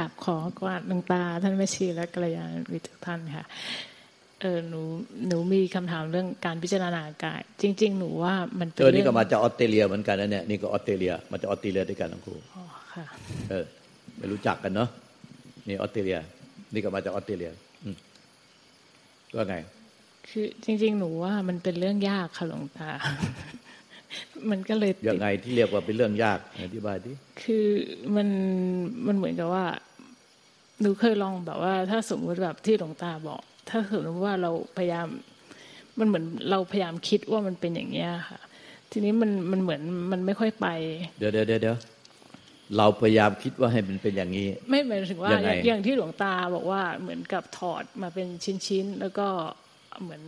กับขอกวาดดวงตา ท่านแม่ชีและกัลยาณมิตรทุกท่านค่ะเออหนูหนูมีคำถามเรื่องการพิจารณากาย จริง ๆ หนูว่ามันเจอนี่ก็มาจากออสเตรเลียเหมือนกันนะเนี่ยนี่ก็ออสเตรเลียมาจากออสเตรเลียด้วยกันทั้งคู่อ๋อค่ะเออไม่รู้จักกันเนาะนี่ออสเตรเลีย นี่ก็มาจากออสเตรเลียว่าไง คือจริง ๆ หนูว่ามันเป็นเรื่องยากค่ะหลวงตา มันก็เลยยังไงที่เรียกว่าเป็นเรื่องยากอธิบายดิคือมันมันเหมือนกับว่า หนูเคยลองแบบว่า ถ้าสมมติแบบที่หลวงตาบอก ถ้าสมมติว่าเราพยายาม มันเหมือนเราพยายามคิดว่ามันเป็นอย่างเนี้ยค่ะ ทีนี้มันมันเหมือนมันไม่ค่อยไป เดี๋ยวเดี๋ยวเดี๋ยวเราพยายามคิดว่าให้มันเป็นอย่างนี้ ไม่หมายถึงว่าอย่างที่หลวงตาบอกว่าเหมือนกับถอดมาเป็นชิ้นๆแล้วก็เหมือน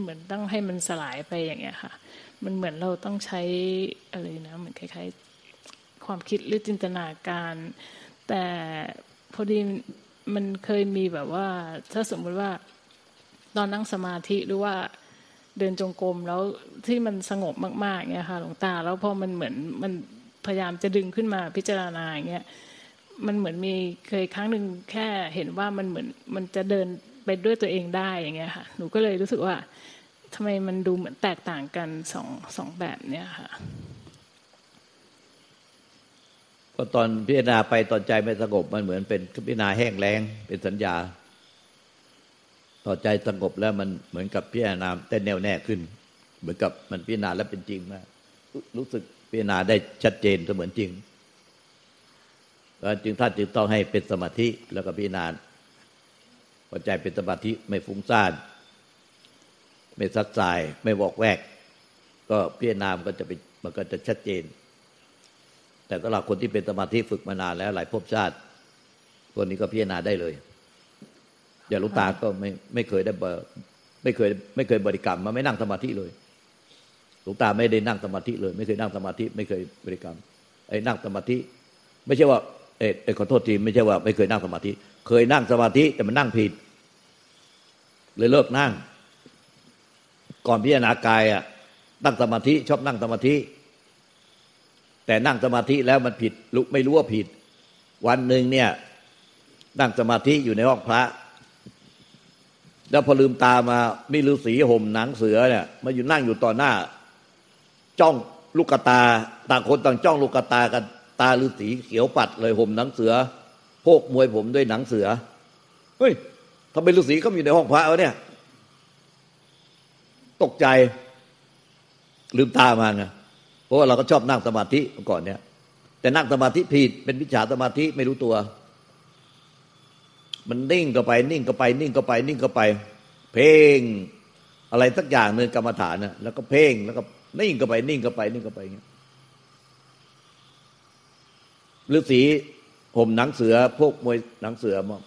เหมือนต้องให้มันสลายไปอย่างเงี้ยค่ะ มันเหมือนเราต้องใช้อะไรนะเหมือนคล้าย ๆ ความคิดหรือจินตนาการ แต่ พอดีมันเคยมีแบบว่า ถ้าสมมติว่า ตอนนั่งสมาธิหรือว่าเดินจงกรมแล้วที่มันสงบมากๆเนี่ยค่ะหลวงตา แล้วพอมันเหมือนมันพยายามจะดึงขึ้นมาพิจารณาอย่างเงี้ยมันเหมือนมีเคยครั้งหนึ่งแค่เห็นว่ามันเหมือนมันจะเดินไปด้วยตัวเองได้อย่างเงี้ยค่ะ หนูก็เลยรู้สึกว่าทำไมมันดูเหมือนแตกต่างกันสองสองแบบเนี้ยค่ะ พอตอนพิจารณาไปตอนใจไม่สงบมันเหมือนเป็นพิจารณาแห้งแล้งเป็นสัญญาต่อใจสงบแล้วมันเหมือนกับพิจารณาเต้นแน่วแน่ขึ้น เหมือนกับมันพิจารณาแล้วเป็นจริงมาก รู้สึกพิจารณาได้ชัดเจนเสมือนจริงจึงท่านจึงต้องให้เป็นสมาธิแล้วก็พิจารณาพอใจเป็นสมาธิไม่ฟุ้งซ่าน ไม่ซัดสาย ไม่บอกแวก ก็พิจารณามันก็จะเป็นมันก็จะชัดเจน แต่สำหรับคนที่เป็นสมาธิฝึกมานานแล้วหลายภพชาติ คนนี้ก็พิจารณาได้เลย อย่าลุงตาก็ไม่ไม่เคยได้ไม่เคย ไม่เคยบริกรรมมาไม่นั่งสมาธิเลยลวงตาไม่ได้นั่งสมาธิเลย ไม่เคยนั่งสมาธิ ไม่เคยบริกรรมไอ้นั่งสมาธิ ไม่ใช่ว่าเออขอโทษทีไม่ใช่ว่า ไม่เคยนั่งสมาธิ เคยนั่งสมาธิแต่มันนั่งผิด เลยเลิกนั่ง ก่อนพิจารณากายอะนั่งสมาธิ ชอบนั่งสมาธิ แต่นั่งสมาธิแล้วมันผิดลุกไม่รู้ว่าผิด วันหนึ่งเนี่ย นั่งสมาธิอยู่ในห้องพระ แล้วพอลืมตามามีฤาษีห่มหนังเสือเนี่ยมาอยู่นั่งอยู่ต่อหน้า จ้องลูกตา ต่างคนต่างจ้องลูกตากันตาฤาษีเขียวปัดเลยห่มหนังเสือโพกมวยผมด้วยหนังเสือเฮ้ยทำไมฤาษีเขาอยู่ในห้องพระวะเนี่ย ตกใจ ลืมตามาไง เพราะว่าเราก็ชอบนั่งสมาธิก่อนเนี่ย แต่นั่งสมาธิผิดเป็นวิชาสมาธิไม่รู้ตัว มันนิ่งก็ไป นิ่งก็ไป นิ่งก็ไป นิ่งก็ไป เพ่งอะไรสักอย่างหนึ่งกรรมฐานนะแล้วก็เพ่งแล้วก็นิ่งก็ไป นิ่งก็ไป นิ่งก็ไปอย่างเงี้ยฤาษีห่มหนังเสือพวกมวยหนังเสือมา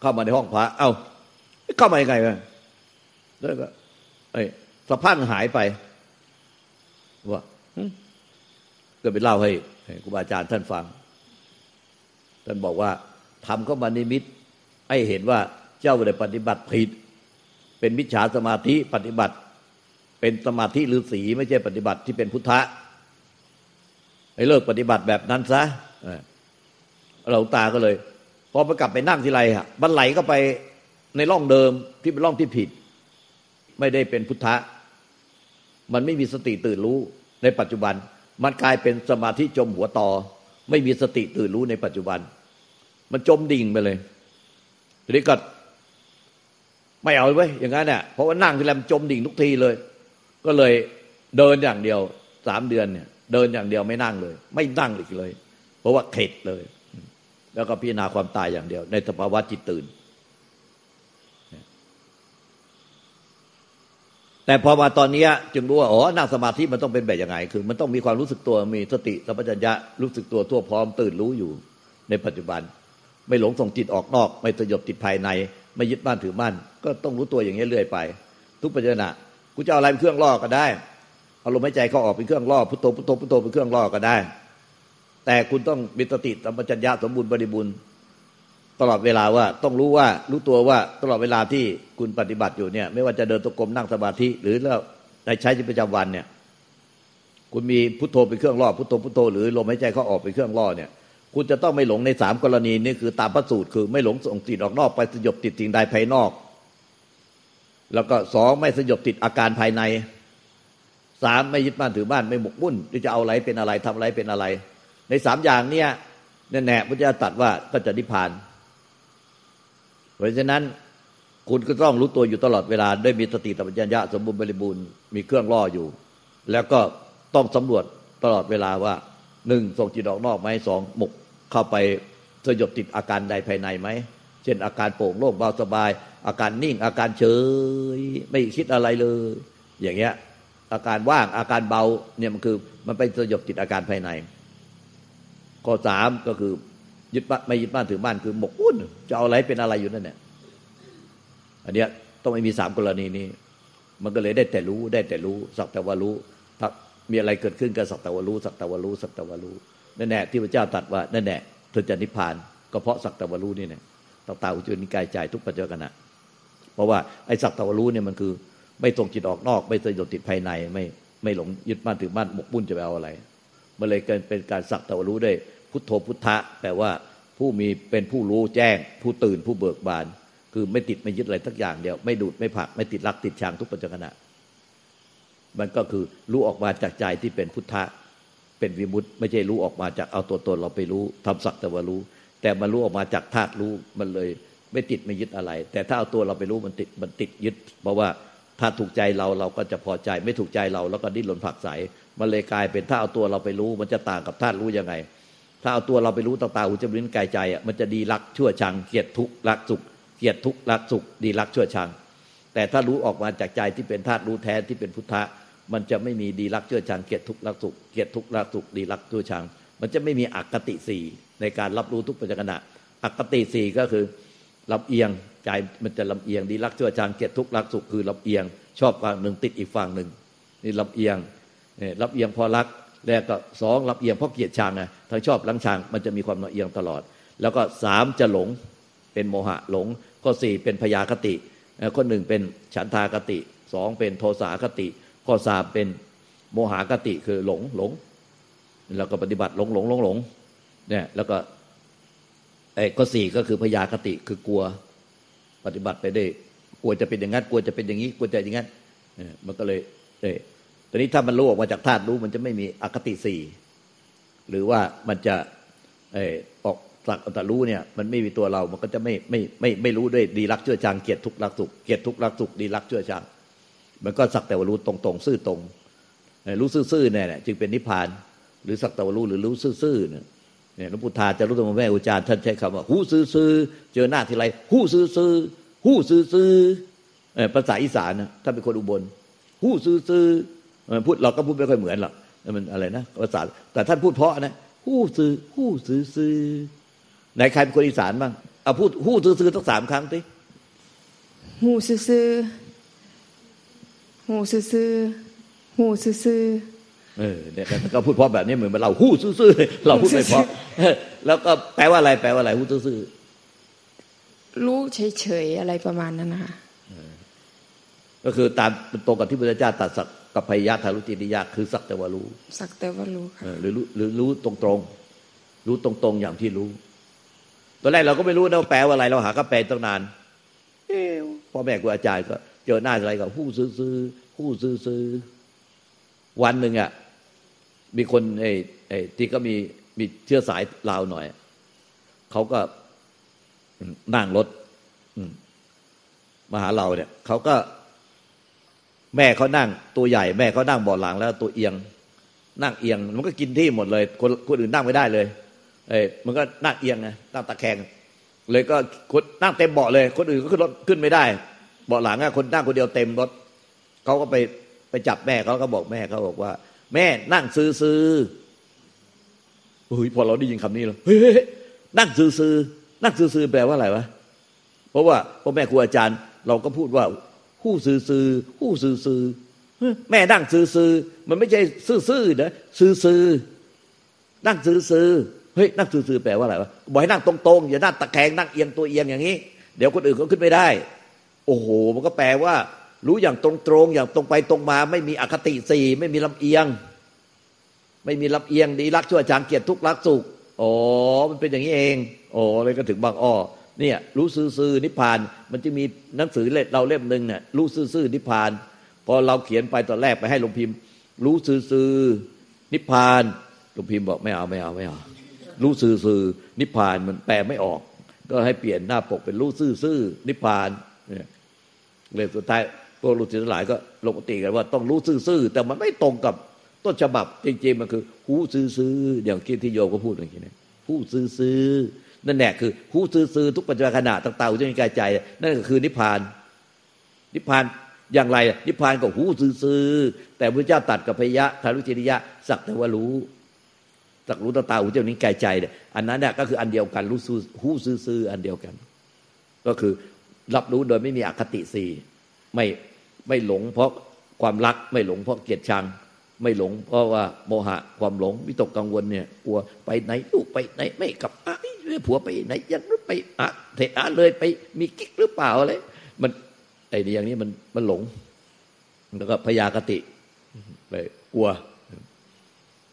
เข้ามาในห้องพระเอ้าเข้ามายังไงวะแล้วก็ไอ้สะพานหายไปว่า ก็ไปเล่าให้ครูบาอาจารย์ท่านฟัง ท่านบอกว่าทำเข้ามานิมิตให้เห็นว่าเจ้าได้ปฏิบัติผิด เป็นมิจฉาสมาธิปฏิบัติ เป็นสมาธิฤาษีไม่ใช่ปฏิบัติที่เป็นพุทธะให้เลิกปฏิบัติแบบนั้นซะเราตาก็เลย พอไปกลับไปนั่งที่ไรฮะบันไหลก็ไปในร่องเดิมที่เป็นร่องที่ผิด ไม่ได้เป็นพุทธะ มันไม่มีสติตื่นรู้ ในปัจจุบัน มันกลายเป็นสมาธิจมหัวต่อ ไม่มีสติตื่นรู้ในปัจจุบัน มันจมดิ่งไปเลยทีนี้ก็ไม่เอาไว้อย่างนั้นเนี่ยเพราะว่านั่งที่แลมจมดิ่งทุกทีเลย ก็เลยเดินอย่างเดียวสามเดือนเนี่ย เดินอย่างเดียวไม่นั่งเลย ไม่นั่งอีกเลย เพราะว่าเข็ดเลย แล้วก็พิจารณาความตายอย่างเดียว ในสภาวะจิตตื่น แต่พอมาตอนนี้จึงรู้ว่าอ๋อนั่งสมาธิมันต้องเป็นแบบยังไง คือ มันต้องมีความรู้สึกตัวมีสติสัมปชัญญะรู้สึกตัวทั่วพร้อมตื่นรู้อยู่ ในปัจจุบัน ไม่หลงส่งจิตออกนอก ไม่สยบติดภายใน ไม่ยึดมั่นถือมั่นก็ต้องรู้ตัวอย่างนี้เรื่อยไป ทุกปัจจุบันกูจะเอาอะไรเป็นเครื่องล่อก็ได้เอาลมหายใจเข้าออกเป็นเครื่องล่อพุทโธพุทโธพุทโธเป็นเครื่องล่อก็ได้ แต่คุณต้องมีสติสัมปชัญญะสมบูรณ์บริบูรณ์ ตลอดเวลาว่าต้องรู้ว่ารู้ตัวว่าตลอดเวลาที่คุณปฏิบัติอยู่เนี่ย ไม่ว่าจะเดินตะกรมนั่งสมาธิ หรือแล้วในใช้ชีวิตประจำวันเนี่ย คุณมีพุทโธเป็นเครื่องล่อพุทโธพุทโธหรือลมหายใจเข้าออกเป็นเครื่องล่อเนี่ย คุณจะต้องไม่หลงในสามกรณีนี่คือตามพระสูตรคือไม่หลงส่งจิตออกนอกไปสยบติดสิ่งใดภายนอก แล้วก็สองไม่สยบติดอาการภายในสามไม่ยึดบ้านถือบ้านไม่หมกมุ่นที่จะเอาอะไรเป็นอะไรทำอะไรเป็นอะไร ในสามอย่างเนี้ยแน่ๆพระเจ้าตัดว่าก็จะนิพพาน ราะฉะนั้นคุณก็ต้องรู้ตัวอยู่ตลอดเวลาด้วยมีสติตัญญะสมบูรณ์บริบูรณ์มีเครื่องล่ออยู่ แล้วก็ต้องสำรวจตลอดเวลาว่าหนึ่งส่งจิตออกนอกไหมสองหมกเข้าไปสยบติดอาการใดภายในไหมเช่นอาการโปร่งโล่งเบาสบาย อาการนิ่ง อาการเฉยไม่คิดอะไรเลย อย่างเงี้ยอาการว่างอาการเบาเนี่ยมันคือมันไปสยบติดอาการภายใน ข้อสามก็คือ ยึดบ้านไม่ยึดบ้านถือบ้านคือหมกมุ่นจะเอาอะไรเป็นอะไรอยู่นั่นเนี่ยอันเนี้ยต้องไม่มีสามกรณีนี้ มันก็เลยได้แต่รู้ได้แต่รู้สักแต่ว่ารู้ถ้ามีอะไรเกิดขึ้นก็สักแต่ว่ารู้สักแต่ว่ารู้สักแต่ว่ารู้นั่นแหละที่พระเจ้าตรัสว่านั่นแหละเธอจะนิพพาน ก็เพราะสักแต่ว่ารู้นี่เนี่ยตาตาอุจจาริกายใจทุกปัจจุบันเพราะว่าไอ้สักแต่ว่ารู้เนี่ยมันคือ ไม่ตรงจิตออกนอก ไม่สยดติดภายในไม่ไม่หลงยึดมั่นถือมั่นหมกบุ่นจะไปเอาอะไรมันเลยเกิดเป็นการสักแต่ว่ารู้ได้ พุทโธพุทธะแปลว่าผู้มีเป็นผู้รู้แจ้ง ผู้ตื่นผู้เบิกบาน คือไม่ติดไม่ยึดอะไรทักอย่างเดียว ไม่ดูดไม่ผัก ไม่ติดรักติดชังทุกปัจจุบันมันก็คือรู้ออกมาจากใจที่เป็นพุทธะเป็นวิมุตต์ไม่ใช่รู้ออกมาจากเอาตัวตนเราไปรู้ทำสักแต่ว่ารู้ แต่มันรู้ออกมาจากธาตุรู้มันเลย ไม่ติดไม่ยึดอะไร แต่ถ้าเอาตัวเราไปรู้มันติดมันติดยึด เพราะว่าถ้าถูกใจเราเราก็จะพอใจ ไม่ถูกใจเราแล้วก็ดิ้นรนผักใสมันเลยกลายเป็นถ้าเอาตัวเราไปรู้ มันจะต่างกับธาตุรู้ยังไง ถ้าเอาตัวเราไปรู้ต่างๆหูจมูกลิ้นกายใจอะมันจะดีรักชั่วชังเกลียดทุกข์รักสุขเกลียดทุกข์รักสุขดีรักชั่วชัง แต่ถ้ารู้ออกมาจากใจที่เป็นธาตุรู้แท้ที่เป็นพุทธะมันจะไม่มีดีรักชั่วชังเกลียดทุกข์รักสุขเกลียดทุกข์รักสุขดีรักชั่วชัง มันจะไม่มีอคติสี่ในการรับรู้ทุกปัจจุบันอคติสี่ก็คือลำเอียงใจมันจะลำเอียงดีรักชั่วชังเกลียดทุกข์รักสุขคือลำเอียง ชอบฝั่งหนึ่งติดอีกฝั่งหนึ่งนี่ลำเอียงเนี่ยลำเอียงพอรัก แล้วก็สองลำเอียงเพราะเกียดชังไงทั้งชอบลังชังมันจะมีความลำเอียงตลอด แล้วก็สามจะหลงเป็นโมหะหลง ข้อสี่เป็นพยาคติข้อหนึ่งเป็นฉันทากติสองเป็นโทสาคติ ข้อสามเป็นโมหากติคือหลงหลงแล้วก็ปฏิบัติหลงหลงหลงหลงเนี่ยแล้วก็ไอ้ข้อสี่ก็คือพยาคติคือกลัวปฏิบัติไปได้กลัวจะเป็นอย่างนั้นกลัวจะเป็นอย่างนี้กลัวจะอย่างนั้นมันก็เลยเออ ตอนนี้ถ้ามันรู้ออกมาจากธาตุรู้มันจะไม่มีอคติสี่หรือว่ามันจะเออออกสักแต่รู้เนี่ย มันไม่มีตัวเรา มันก็จะไม่ไม่ไม่ไม่รู้ด้วยดีรักเชื่อชังเกียรติทุกรักสุขเกียรติทุกรักสุขดีรักเชื่อชังมันก็สักแต่ว่ารู้ตรงตรงซื่อตรงรู้ซื่อๆเนี่ยจึงเป็นนิพพาน หรือสักแต่ว่ารู้หรือรู้ซื่อๆเนี่ยเนี่ยหลวงปู่ทาจะรู้ตัวแม่อุจารท่านใช้คำว่าหู้ซื่อๆเจอหน้าทีไรหู้ซื่อๆหู้ซื่อๆภาษาอีสานนะถ้าเป็นคนอุบลหู้ซื่อๆ พูดเราก็พูดไม่ค่อยเหมือนหรอกมันอะไรนะภาษาแต่ท่านพูดเพราะนะหูซื่อหูซื่อไหนใครเป็นคนอีสานบ้างเอาพูดหู้ซื่อๆต้องสามครั้งสิหูซื่อหูซื่อหูซื่อเออเนี่ยก็พูดเพราะแบบนี้เหมือนเราหู้ซื่อๆเราพูดไม่เพราะแล้วก็แปลว่าอะไรแปลว่าอะไรหู้ซื่อรู้เฉยๆอะไรประมาณนั้นนะคะก็คือตามตรงกับที่พระเจ้าตรัสสั กกับพยาธารุจิติยาคือสักแต่ว่ารู้ สักแต่ว่ารู้ค่ะหรือรู้หรือรู้ตรงๆรู้ตรงๆอย่างที่รู้ตอนแรกเราก็ไม่รู้นะว่าแปลว่าอะไรเราหาก็แปลตั้งนานพ่อแม่ครูอาจารย์ก็ เจอหน้าอะไรก็หู้ซื้อๆหู้ซื้อๆวันหนึ่งอะมีคนไอ้ไอ้ที่ก็มีมีเชื้อสายลาวหน่อยเขาก็นั่งรถมาหาเราเนี่ยเขาก็ แม่เขานั่งตัวใหญ่แม่เขานั่งเบาะหลังแล้วตัวเอียง นั่งเอียง มันก็กินที่หมดเลย คนคนอื่นนั่งไม่ได้เลยเอ้มันก็นั่งเอียงไงนั่งตะแคงเลยก็คนนั่งเต็มเบาะเลย คนอื่นก็ขึ้นรถขึ้นไม่ได้เบาะหลังอะคนนั่งคนเดียวเต็มรถเขาก็ไปไปจับแม่เขาก็บอกแม่เขาบอกว่า แม่นั่งซื้อซื้อเฮ้ยพอเราได้ยินคำนี้แล้วเฮ้ยนั่งซื้อซื้อนั่งซื้อซื้อแปลว่าอะไรวะเพราะว่าพ่อแม่ครูอาจารย์ เราก็พูดว่า หู้ซื้อซื้อหู้ซื้อซื้อแม่นั่งซื้อซื้อมันไม่ใช่ซื้อซื้อนะซื้อซื้อนั่งซื้อซื้อเฮ้ยนั่งซื่อๆแปลว่าอะไรวะบอกให้นั่งตรงๆอย่านั่งตะแคงนั่งเอียงตัวเอียงอย่างนี้ เดี๋ยวคนอื่นก็ขึ้นไม่ได้ โอ้โห มันก็แปลว่า รู้อย่างตรงๆอย่างตรงไปตรงมา ไม่มีอคติสี่ไม่มีลำเอียง ไม่มีลำเอียงดีรักชั่วจางเกียรติทุกรักสุขอ๋อมันเป็นอย่างนี้เองโอ้เลยก็ถึงบางอ้อ เนี่ยรู้ซื่อๆนิพพาน มันจะมีหนังสือเล่เราเล่มหนึ่งเนี่ยรู้ซื่อๆนิพพาน พอเราเขียนไปตอนแรกไปให้หลวงพิมพ์ รู้ซื่อๆนิพพานหลวงพิมพ์บอกไม่เอาไม่เอาไม่เอารู้ซื่อๆนิพพานมันแปลไม่ออก ก็ให้เปลี่ยนหน้าปกเป็นรู้ซื่อๆนิพพานเนี่ยเลยสุดท้ายพวกลูกศิษย์หลายก็ลงมติกันว่าต้องรู้ซื่อๆแต่มันไม่ตรงกับต้นฉบับจริงๆมันคือ หูซื่อๆอย่างที่ที่โยก็พูดอย่างนี้นะหูซื่อๆ นั่นแหละคือหูซื่อๆทุกปัจจุบันขณะต่างๆอุจจาระกายใจ นั่นก็คือนิพพาน นิพพานอย่างไร นิพพานก็หูซื่อแต่พระเจ้าตัดกับพยะทารุจิริยะสักแต่ว่ารู้สักรู้ตาตาหูเจ้านี้กายใจเนี่ยอันนั้นเนี่ยก็คืออันเดียวกันรู้ซื้อหูซื่ออันเดียวกัน ก็คือรับรู้โดยไม่มีอคติสี่ไม่ไม่หลงเพราะความรักไม่หลงเพราะเกลียดชัง ไม่หลงเพราะว่าโมหะความหลงวิตกกังวลเนี่ยกลัวไปไหนลูกไปไหนไม่กลับ อ้าผัวไปไหนยังไปอะเทอะเลยไปมีกิ๊กหรือเปล่าอะไรมันไอ้อย่างนี้มันมันหลง แล้วก็พยากติไปกลัว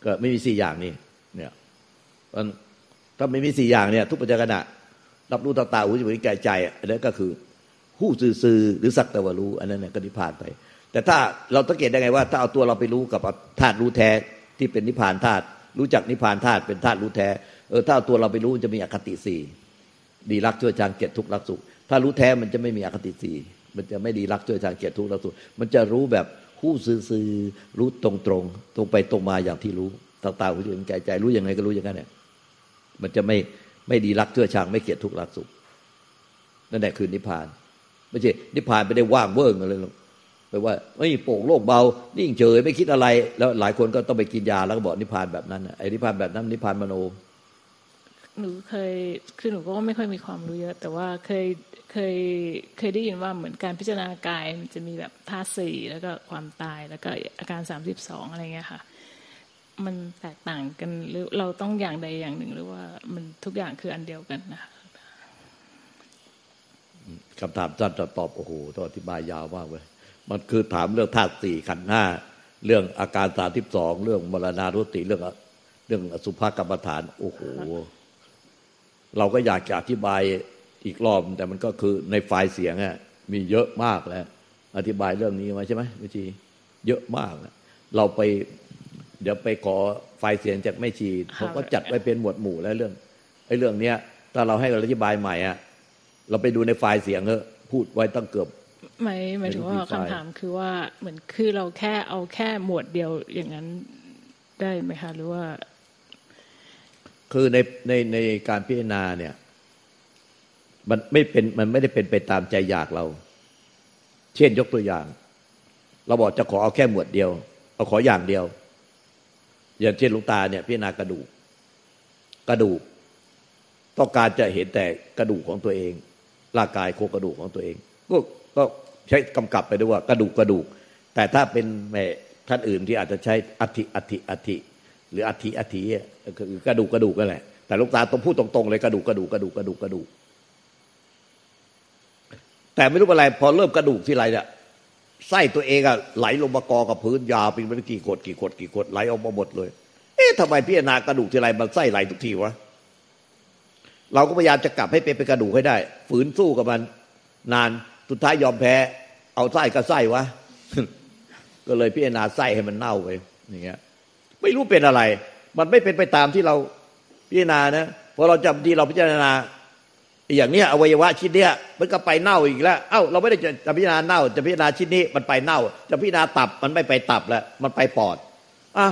ก็ไม่มีสี่อย่างนี้เนี่ยมันถ้าไม่มีสี่อย่างเนี่ย ทุกปัจจัยขณะรับรู้ตาตาหูจมูกกายใจอันนั้นก็คือหู้ซื่อหรือสักแต่ว่ารู้ อันนั้นเนี่ยก็นิพพานไป แต่ถ้าเราสังเกตได้ไงว่า ถ้าเอาตัวเราไปรู้กับธาตุรู้แท้ที่เป็นนิพพานธาตุรู้จักนิพพานธาตุเป็นธาตุรู้แท้ เออถ้าตัวเราไปรู้จะมีอคติสี่ดีรักชั่วจางเกียรติทุกข์รักสุข ถ้ารู้แท้มันจะไม่มีอคติสี่มันจะไม่ดีรักชั่วจางเกียรติทุกข์รักสุข มันจะรู้แบบหู้ซื่อรู้ตรงตรงตรงไปตรงมาอย่างที่รู้ตาตาหูจมูกใจใจรู้ยังไงก็รู้อย่างนั้นเนี่ยมันจะไม่ไม่ดีรักชั่วชังไม่เกลียดทุกข์รักสุขนั่นแหละคือนิพพานไม่ใช่นิพพานไม่ได้ว่างเวิ้งอะไรหรอกแปลว่าไม่โป่งโลกเบา นิ่งเฉยไม่คิดอะไร แล้วหลายคนก็ต้องไปกินยาแล้วก็บอกนิพพานแบบนั้นไอ้นิพพานแบบนั้นนิพพานมโน หนูเคยคือหนูก็ไม่ค่อยมีความรู้เยอะ แต่ว่าเคยเคยเคยได้ยินว่าเหมือนการพิจารณากายมันจะมีแบบธาตุสี่แล้วก็ความตายแล้วก็อาการสามสิบสองอะไรเงี้ยค่ะ มันแตกต่างกันหรือเราต้องอย่างใดอย่างหนึ่ง หรือว่ามันทุกอย่างคืออันเดียวกันนะคำถามท่านจะตอบโอ้โหต้องอธิบายยาวมากเลยมันคือถามเรื่องธาตุสี่ขันห้าเรื่องอาการสาทิบสองเรื่องมรณารุติเรื่องเรื่องสุภากรรมฐาน โอ้โห เราก็อยากจะอธิบายอีกรอบ แต่มันก็คือในไฟล์เสียงอะมีเยอะมากแล้ว อธิบายเรื่องนี้มาใช่ไหมไม่ชีเยอะมากเราไป เดี๋ยวไปขอไฟล์เสียงจากไม่ชีเขาก็จัดไว้เป็นหมวดหมู่แล้วเรื่องไอ้เรื่องเนี้ย ถ้าเราให้เราอธิบายใหม่อะเราไปดูในไฟล์เสียงเถอะพูดไว้ตั้งเกือบหมายหมายถึงว่าคำถามคือว่าเหมือนคือเราแค่เอาแค่หมวดเดียวอย่างนั้นได้ไหมคะหรือว่า คือในในในการพิจารณาเนี่ย มันไม่เป็นมันไม่ได้เป็นไปตามใจอยากเรา เช่นยกตัวอย่าง เราบอกจะขอเอาแค่หมวดเดียว เอาขออย่างเดียว อย่างเช่นลูกตาเนี่ยพิจารณากระดูก กระดูก ต้องการจะเห็นแต่กระดูกของตัวเอง ร่างกายโครงกระดูกของตัวเอง ก็ก็ใช้กำกับไปด้วยว่ากระดูกกระดูก แต่ถ้าเป็นแม่ท่านอื่นที่อาจจะใช้อธิอธิอธิ หรืออธิอธิคือกระดูกกระดูกนั่นแหละแต่ลูกตาต้องพูดตรงๆเลยกระดูกกระดูกกระดูกกระดูกกระดูกแต่ไม่รู้อะไร พอเริ่มกระดูกที่ไรเนี่ยไส้ตัวเองอะไหลลงมากอกับพื้นยาวเป็นไม่กี่ขดกี่ขดกี่ขดไหลออกมาหมดเลย เอ๊ะทำไมพี่นากระดูกที่ไรมันไส้ไหลทุกทีวะเราก็พยายามจะกลับให้เป็นเป็นกระดูกให้ได้ ฝืนสู้กับมัน นานสุดท้ายยอมแพ้ เอาไส้ก็ไส้วะก็เลยพิจารณาไส้ให้มันเน่าไปอย่างเงี้ย ไม่รู้เป็นอะไร มันไม่เป็นไปตามที่เราพิจารณานะพอเราจำที่เราพิจารณา อย่างเนี้ยอวัยวะชิ้นเนี้ยมันก็ไปเน่าอีกแล้วเอ้าเราไม่ได้จะพิจารณาเน่า จะพิจารณาชิ้นนี้มันไปเน่า จะพิจารณาตับมันไม่ไปตับแล้วมันไปปอดอะ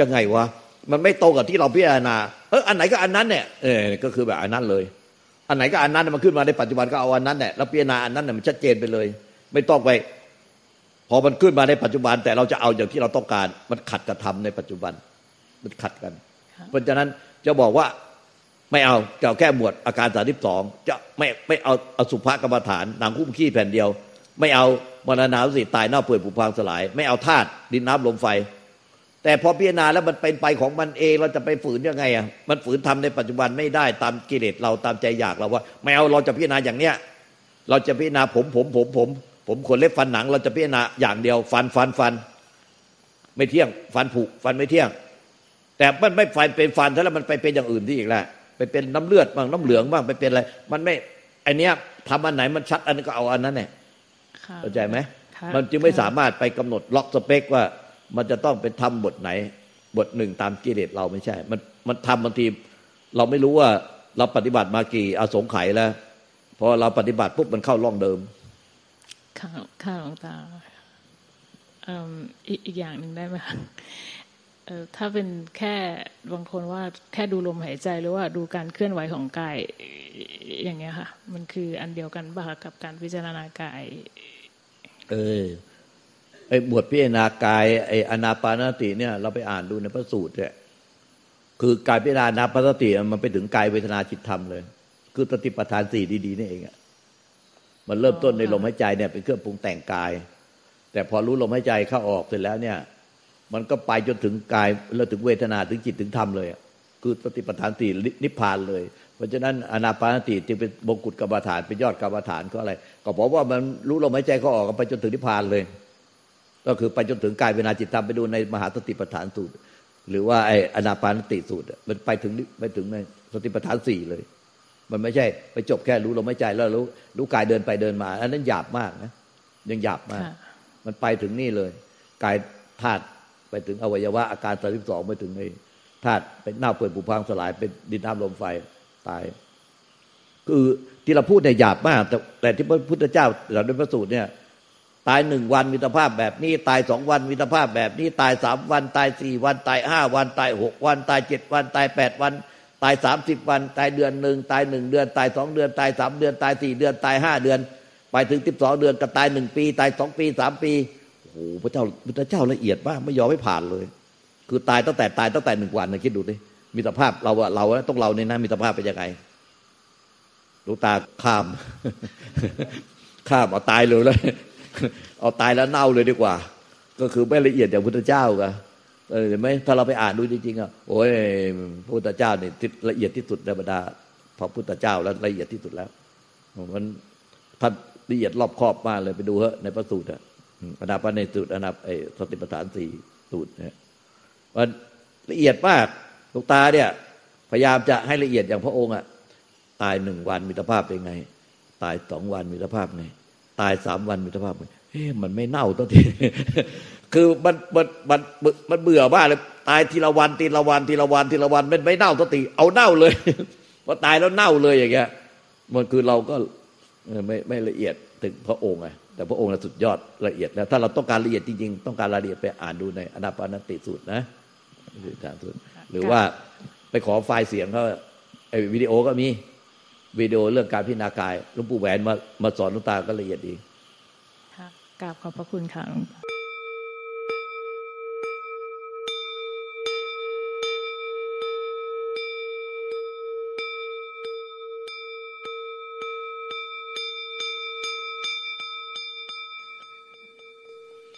ยังไงวะมันไม่ตรงกับที่เราพิจารณา เอออันไหนก็อันนั้นเนี่ยเออก็คือแบบอันนั้นเลย อันไหนก็อันนั้นมันขึ้นมาในปัจจุบันก็เอาอันนั้นแหละแล้วพิจารณาอันนั้นเนี่ยมันชัดเจนไปเลย ไม่ต้องไป พอมันขึ้นมาในปัจจุบัน แต่เราจะเอาอย่างที่เราต้องการ มันขัดกับธรรมในปัจจุบัน มันขัดกัน เพราะฉะนั้นจะบอกว่าไม่เอาเก่าแก้หมวดอาการสาธิบสองจะไม่ไม่เอาอสุภกรรมฐานหนังคุ้มขี้แผ่นเดียว ไม่เอามรณาสิตายเน่าเปื่อยผุพังสลาย ไม่เอาธาตุดินน้ำลมไฟ แต่พอพิจารณาแล้วมันเป็นไปของมันเองเราจะไปฝืนยังไงอะมันฝืนทำในปัจจุบันไม่ได้ตามกิเลสเราตามใจอยากเราว่า ไม่เอาเราจะพิจารณาอย่างเนี้ยเราจะพิจารณาผมผมผมผม ผมขนเล็บฟันหนังเราจะพิจารณาอย่างเดียว ฟันฟันฟัน ไม่เที่ยง ฟันผุฟันไม่เที่ยง แต่มันไม่ไฟเป็นฟันแล้วมันไปเป็นอย่างอื่นที่อีกแล้วไปเป็นน้ำเลือดบ้างน้ำเหลืองบ้างไปเป็นอะไร มันไม่ไอเนี้ยทำอันไหนมันชัดอันนั้นก็เอาอันนั้นแหละเข้าใจไหมมันจึงไม่สามารถไปกำหนดล็อกสเปคว่า มันจะต้องเป็นทำบทไหน บทหนึ่งตามกิเลสเราไม่ใช่ มันมันทำบางทีเราไม่รู้ว่าเราปฏิบัติมากี่อาสงไขยแล้วพอเราปฏิบัติปุ๊บมันเข้าร่องเดิม ค่ะค่ะหลวงตาอีกอย่างหนึ่งได้ไหมคะถ้าเป็นแค่บางคนว่าแค่ดูลมหายใจหรือว่าดูการเคลื่อนไหวของกายอย่างเงี้ยค่ะ มันคืออันเดียวกันบ้ากับการพิจารณากาย เออไอ้บทพิจารณากายไอ้อนาปานสติเนี่ย เราไปอ่านดูในพระสูตรเนี่ยคือกายพิจารณาปานสติมันไปถึงกายเวทนาจิตธรรมเลย คือสติปัฏฐานสี่ดีๆนี่เองอะ มันเริ่มต้นในลมหายใจเนี่ยเป็นเครื่องปรุงแต่งกาย แต่พอรู้ลมหายใจเข้าออกเสร็จแล้วเนี่ย มันก็ไปจนถึงกายแล้วถึงเวทนาถึงจิตถึงธรรมเลยคือสติปัฏฐานสี่นิพพานเลย เพราะฉะนั้นอนาปานสติจึงเป็นบงกุฎกรรมฐานเป็นยอดกรรมฐานก็อะไร ก็บอกว่ามันรู้ลมหายใจเข้าออกไปจนถึงนิพพานเลย ก็คือไปจนถึงกายเวทนาจิตธรรมไปดูในมหาสติปัฏฐานสูตรหรือว่าไออนาปานสติสูตรมันไปถึงไปถึงในสติปัฏฐานสี่เลย มันไม่ใช่ไปจบแค่รู้ลมหายใจแล้วรู้รู้กายเดินไปเดินมา อันนั้นหยาบมากนะยังหยาบมาก มันไปถึงนี่เลยกายธาตุไปถึงอวัยวะอาการสาสิบสองไปถึงในธาตุเป็นเน่าเปื่อยผุพังสลายเป็นดินน้ำลมไฟตาย คือที่เราพูดเนี่ยหยาบมาก แต่แต่ที่พระพุทธเจ้าเราด้วยพระสูตรเนี่ยตายหนึ่งวันมีสภาพแบบนี้ ตายสองวันมีสภาพแบบนี้ ตายสามวัน ตายสี่วัน ตายห้าวัน ตายหกวัน ตายเจ็ดวัน ตายแปดวัน ตายสามสิบวัน ตายเดือนหนึ่งตายหนึ่งเดือน ตายสองเดือน ตายสามเดือน ตายสี่เดือน ตายห้าเดือน ไปถึงสิบสองเดือนก็ตายหนึ่งปี ตายสองปีสามปีโอ้พระเจ้าพระเจ้าละเอียดมากไม่ยอมให้ผ่านเลย คือตายตั้งแต่ตายตั้งแต่หนึ่งวันนะคิดดูดิมีสภาพเราเราต้องเราในนั้นมีสภาพเป็นยังไงลูกตาข้าม ข้ามเอาตายเลยเลยเอาตายแล้วเน่าเลยดีกว่า ก็คือไม่ละเอียดอย่างพุทธเจ้ากัน เออไหมถ้าเราไปอ่านดูจริงๆอะโอ้ยพระพุทธเจ้าเนี่ยละเอียดที่สุดในบรรดาพระพุทธเจ้าแล้วละเอียดที่สุดแล้วมันท่านละเอียดรอบครอบมากเลยไปดูเถอะในพระสูตรอะอนาปานในสูตรอนาไอสติปัฏฐานสี่สูตรเนี่ยมันละเอียดมากลูกตาเนี่ย พยายามจะให้ละเอียดอย่างพระองค์อะตายหนึ่งวันมีสภาพเป็นไง ตายสองวันมีสภาพไง ตายสามวันมีสภาพไงเฮ้มันไม่เน่าตั้งที คือมันมันมันมันเบื่อมากเลยตายทีละวันทีละวันทีละวันทีละวันมันไม่เน่าตั้งทีเอาเน่าเลยพอตายแล้วเน่าเลยอย่างเงี้ยมันคือเราก็ไม่ไม่ละเอียดถึงพระองค์ไงแต่พระองค์สุดยอดละเอียดแล้วถ้าเราต้องการละเอียดจริงๆต้องการรายละเอียดไปอ่านดูในอนาปานติสูตรนะสูตรหรือว่าไปขอไฟล์เสียงเขาไอ้วิดีโอก็มีวิดีโอเรื่องการพิจารณากายหลวงปู่แหวนมามาสอนลุงตาก็ละเอียดดีค่ะกราบขอบพระคุณค่ะ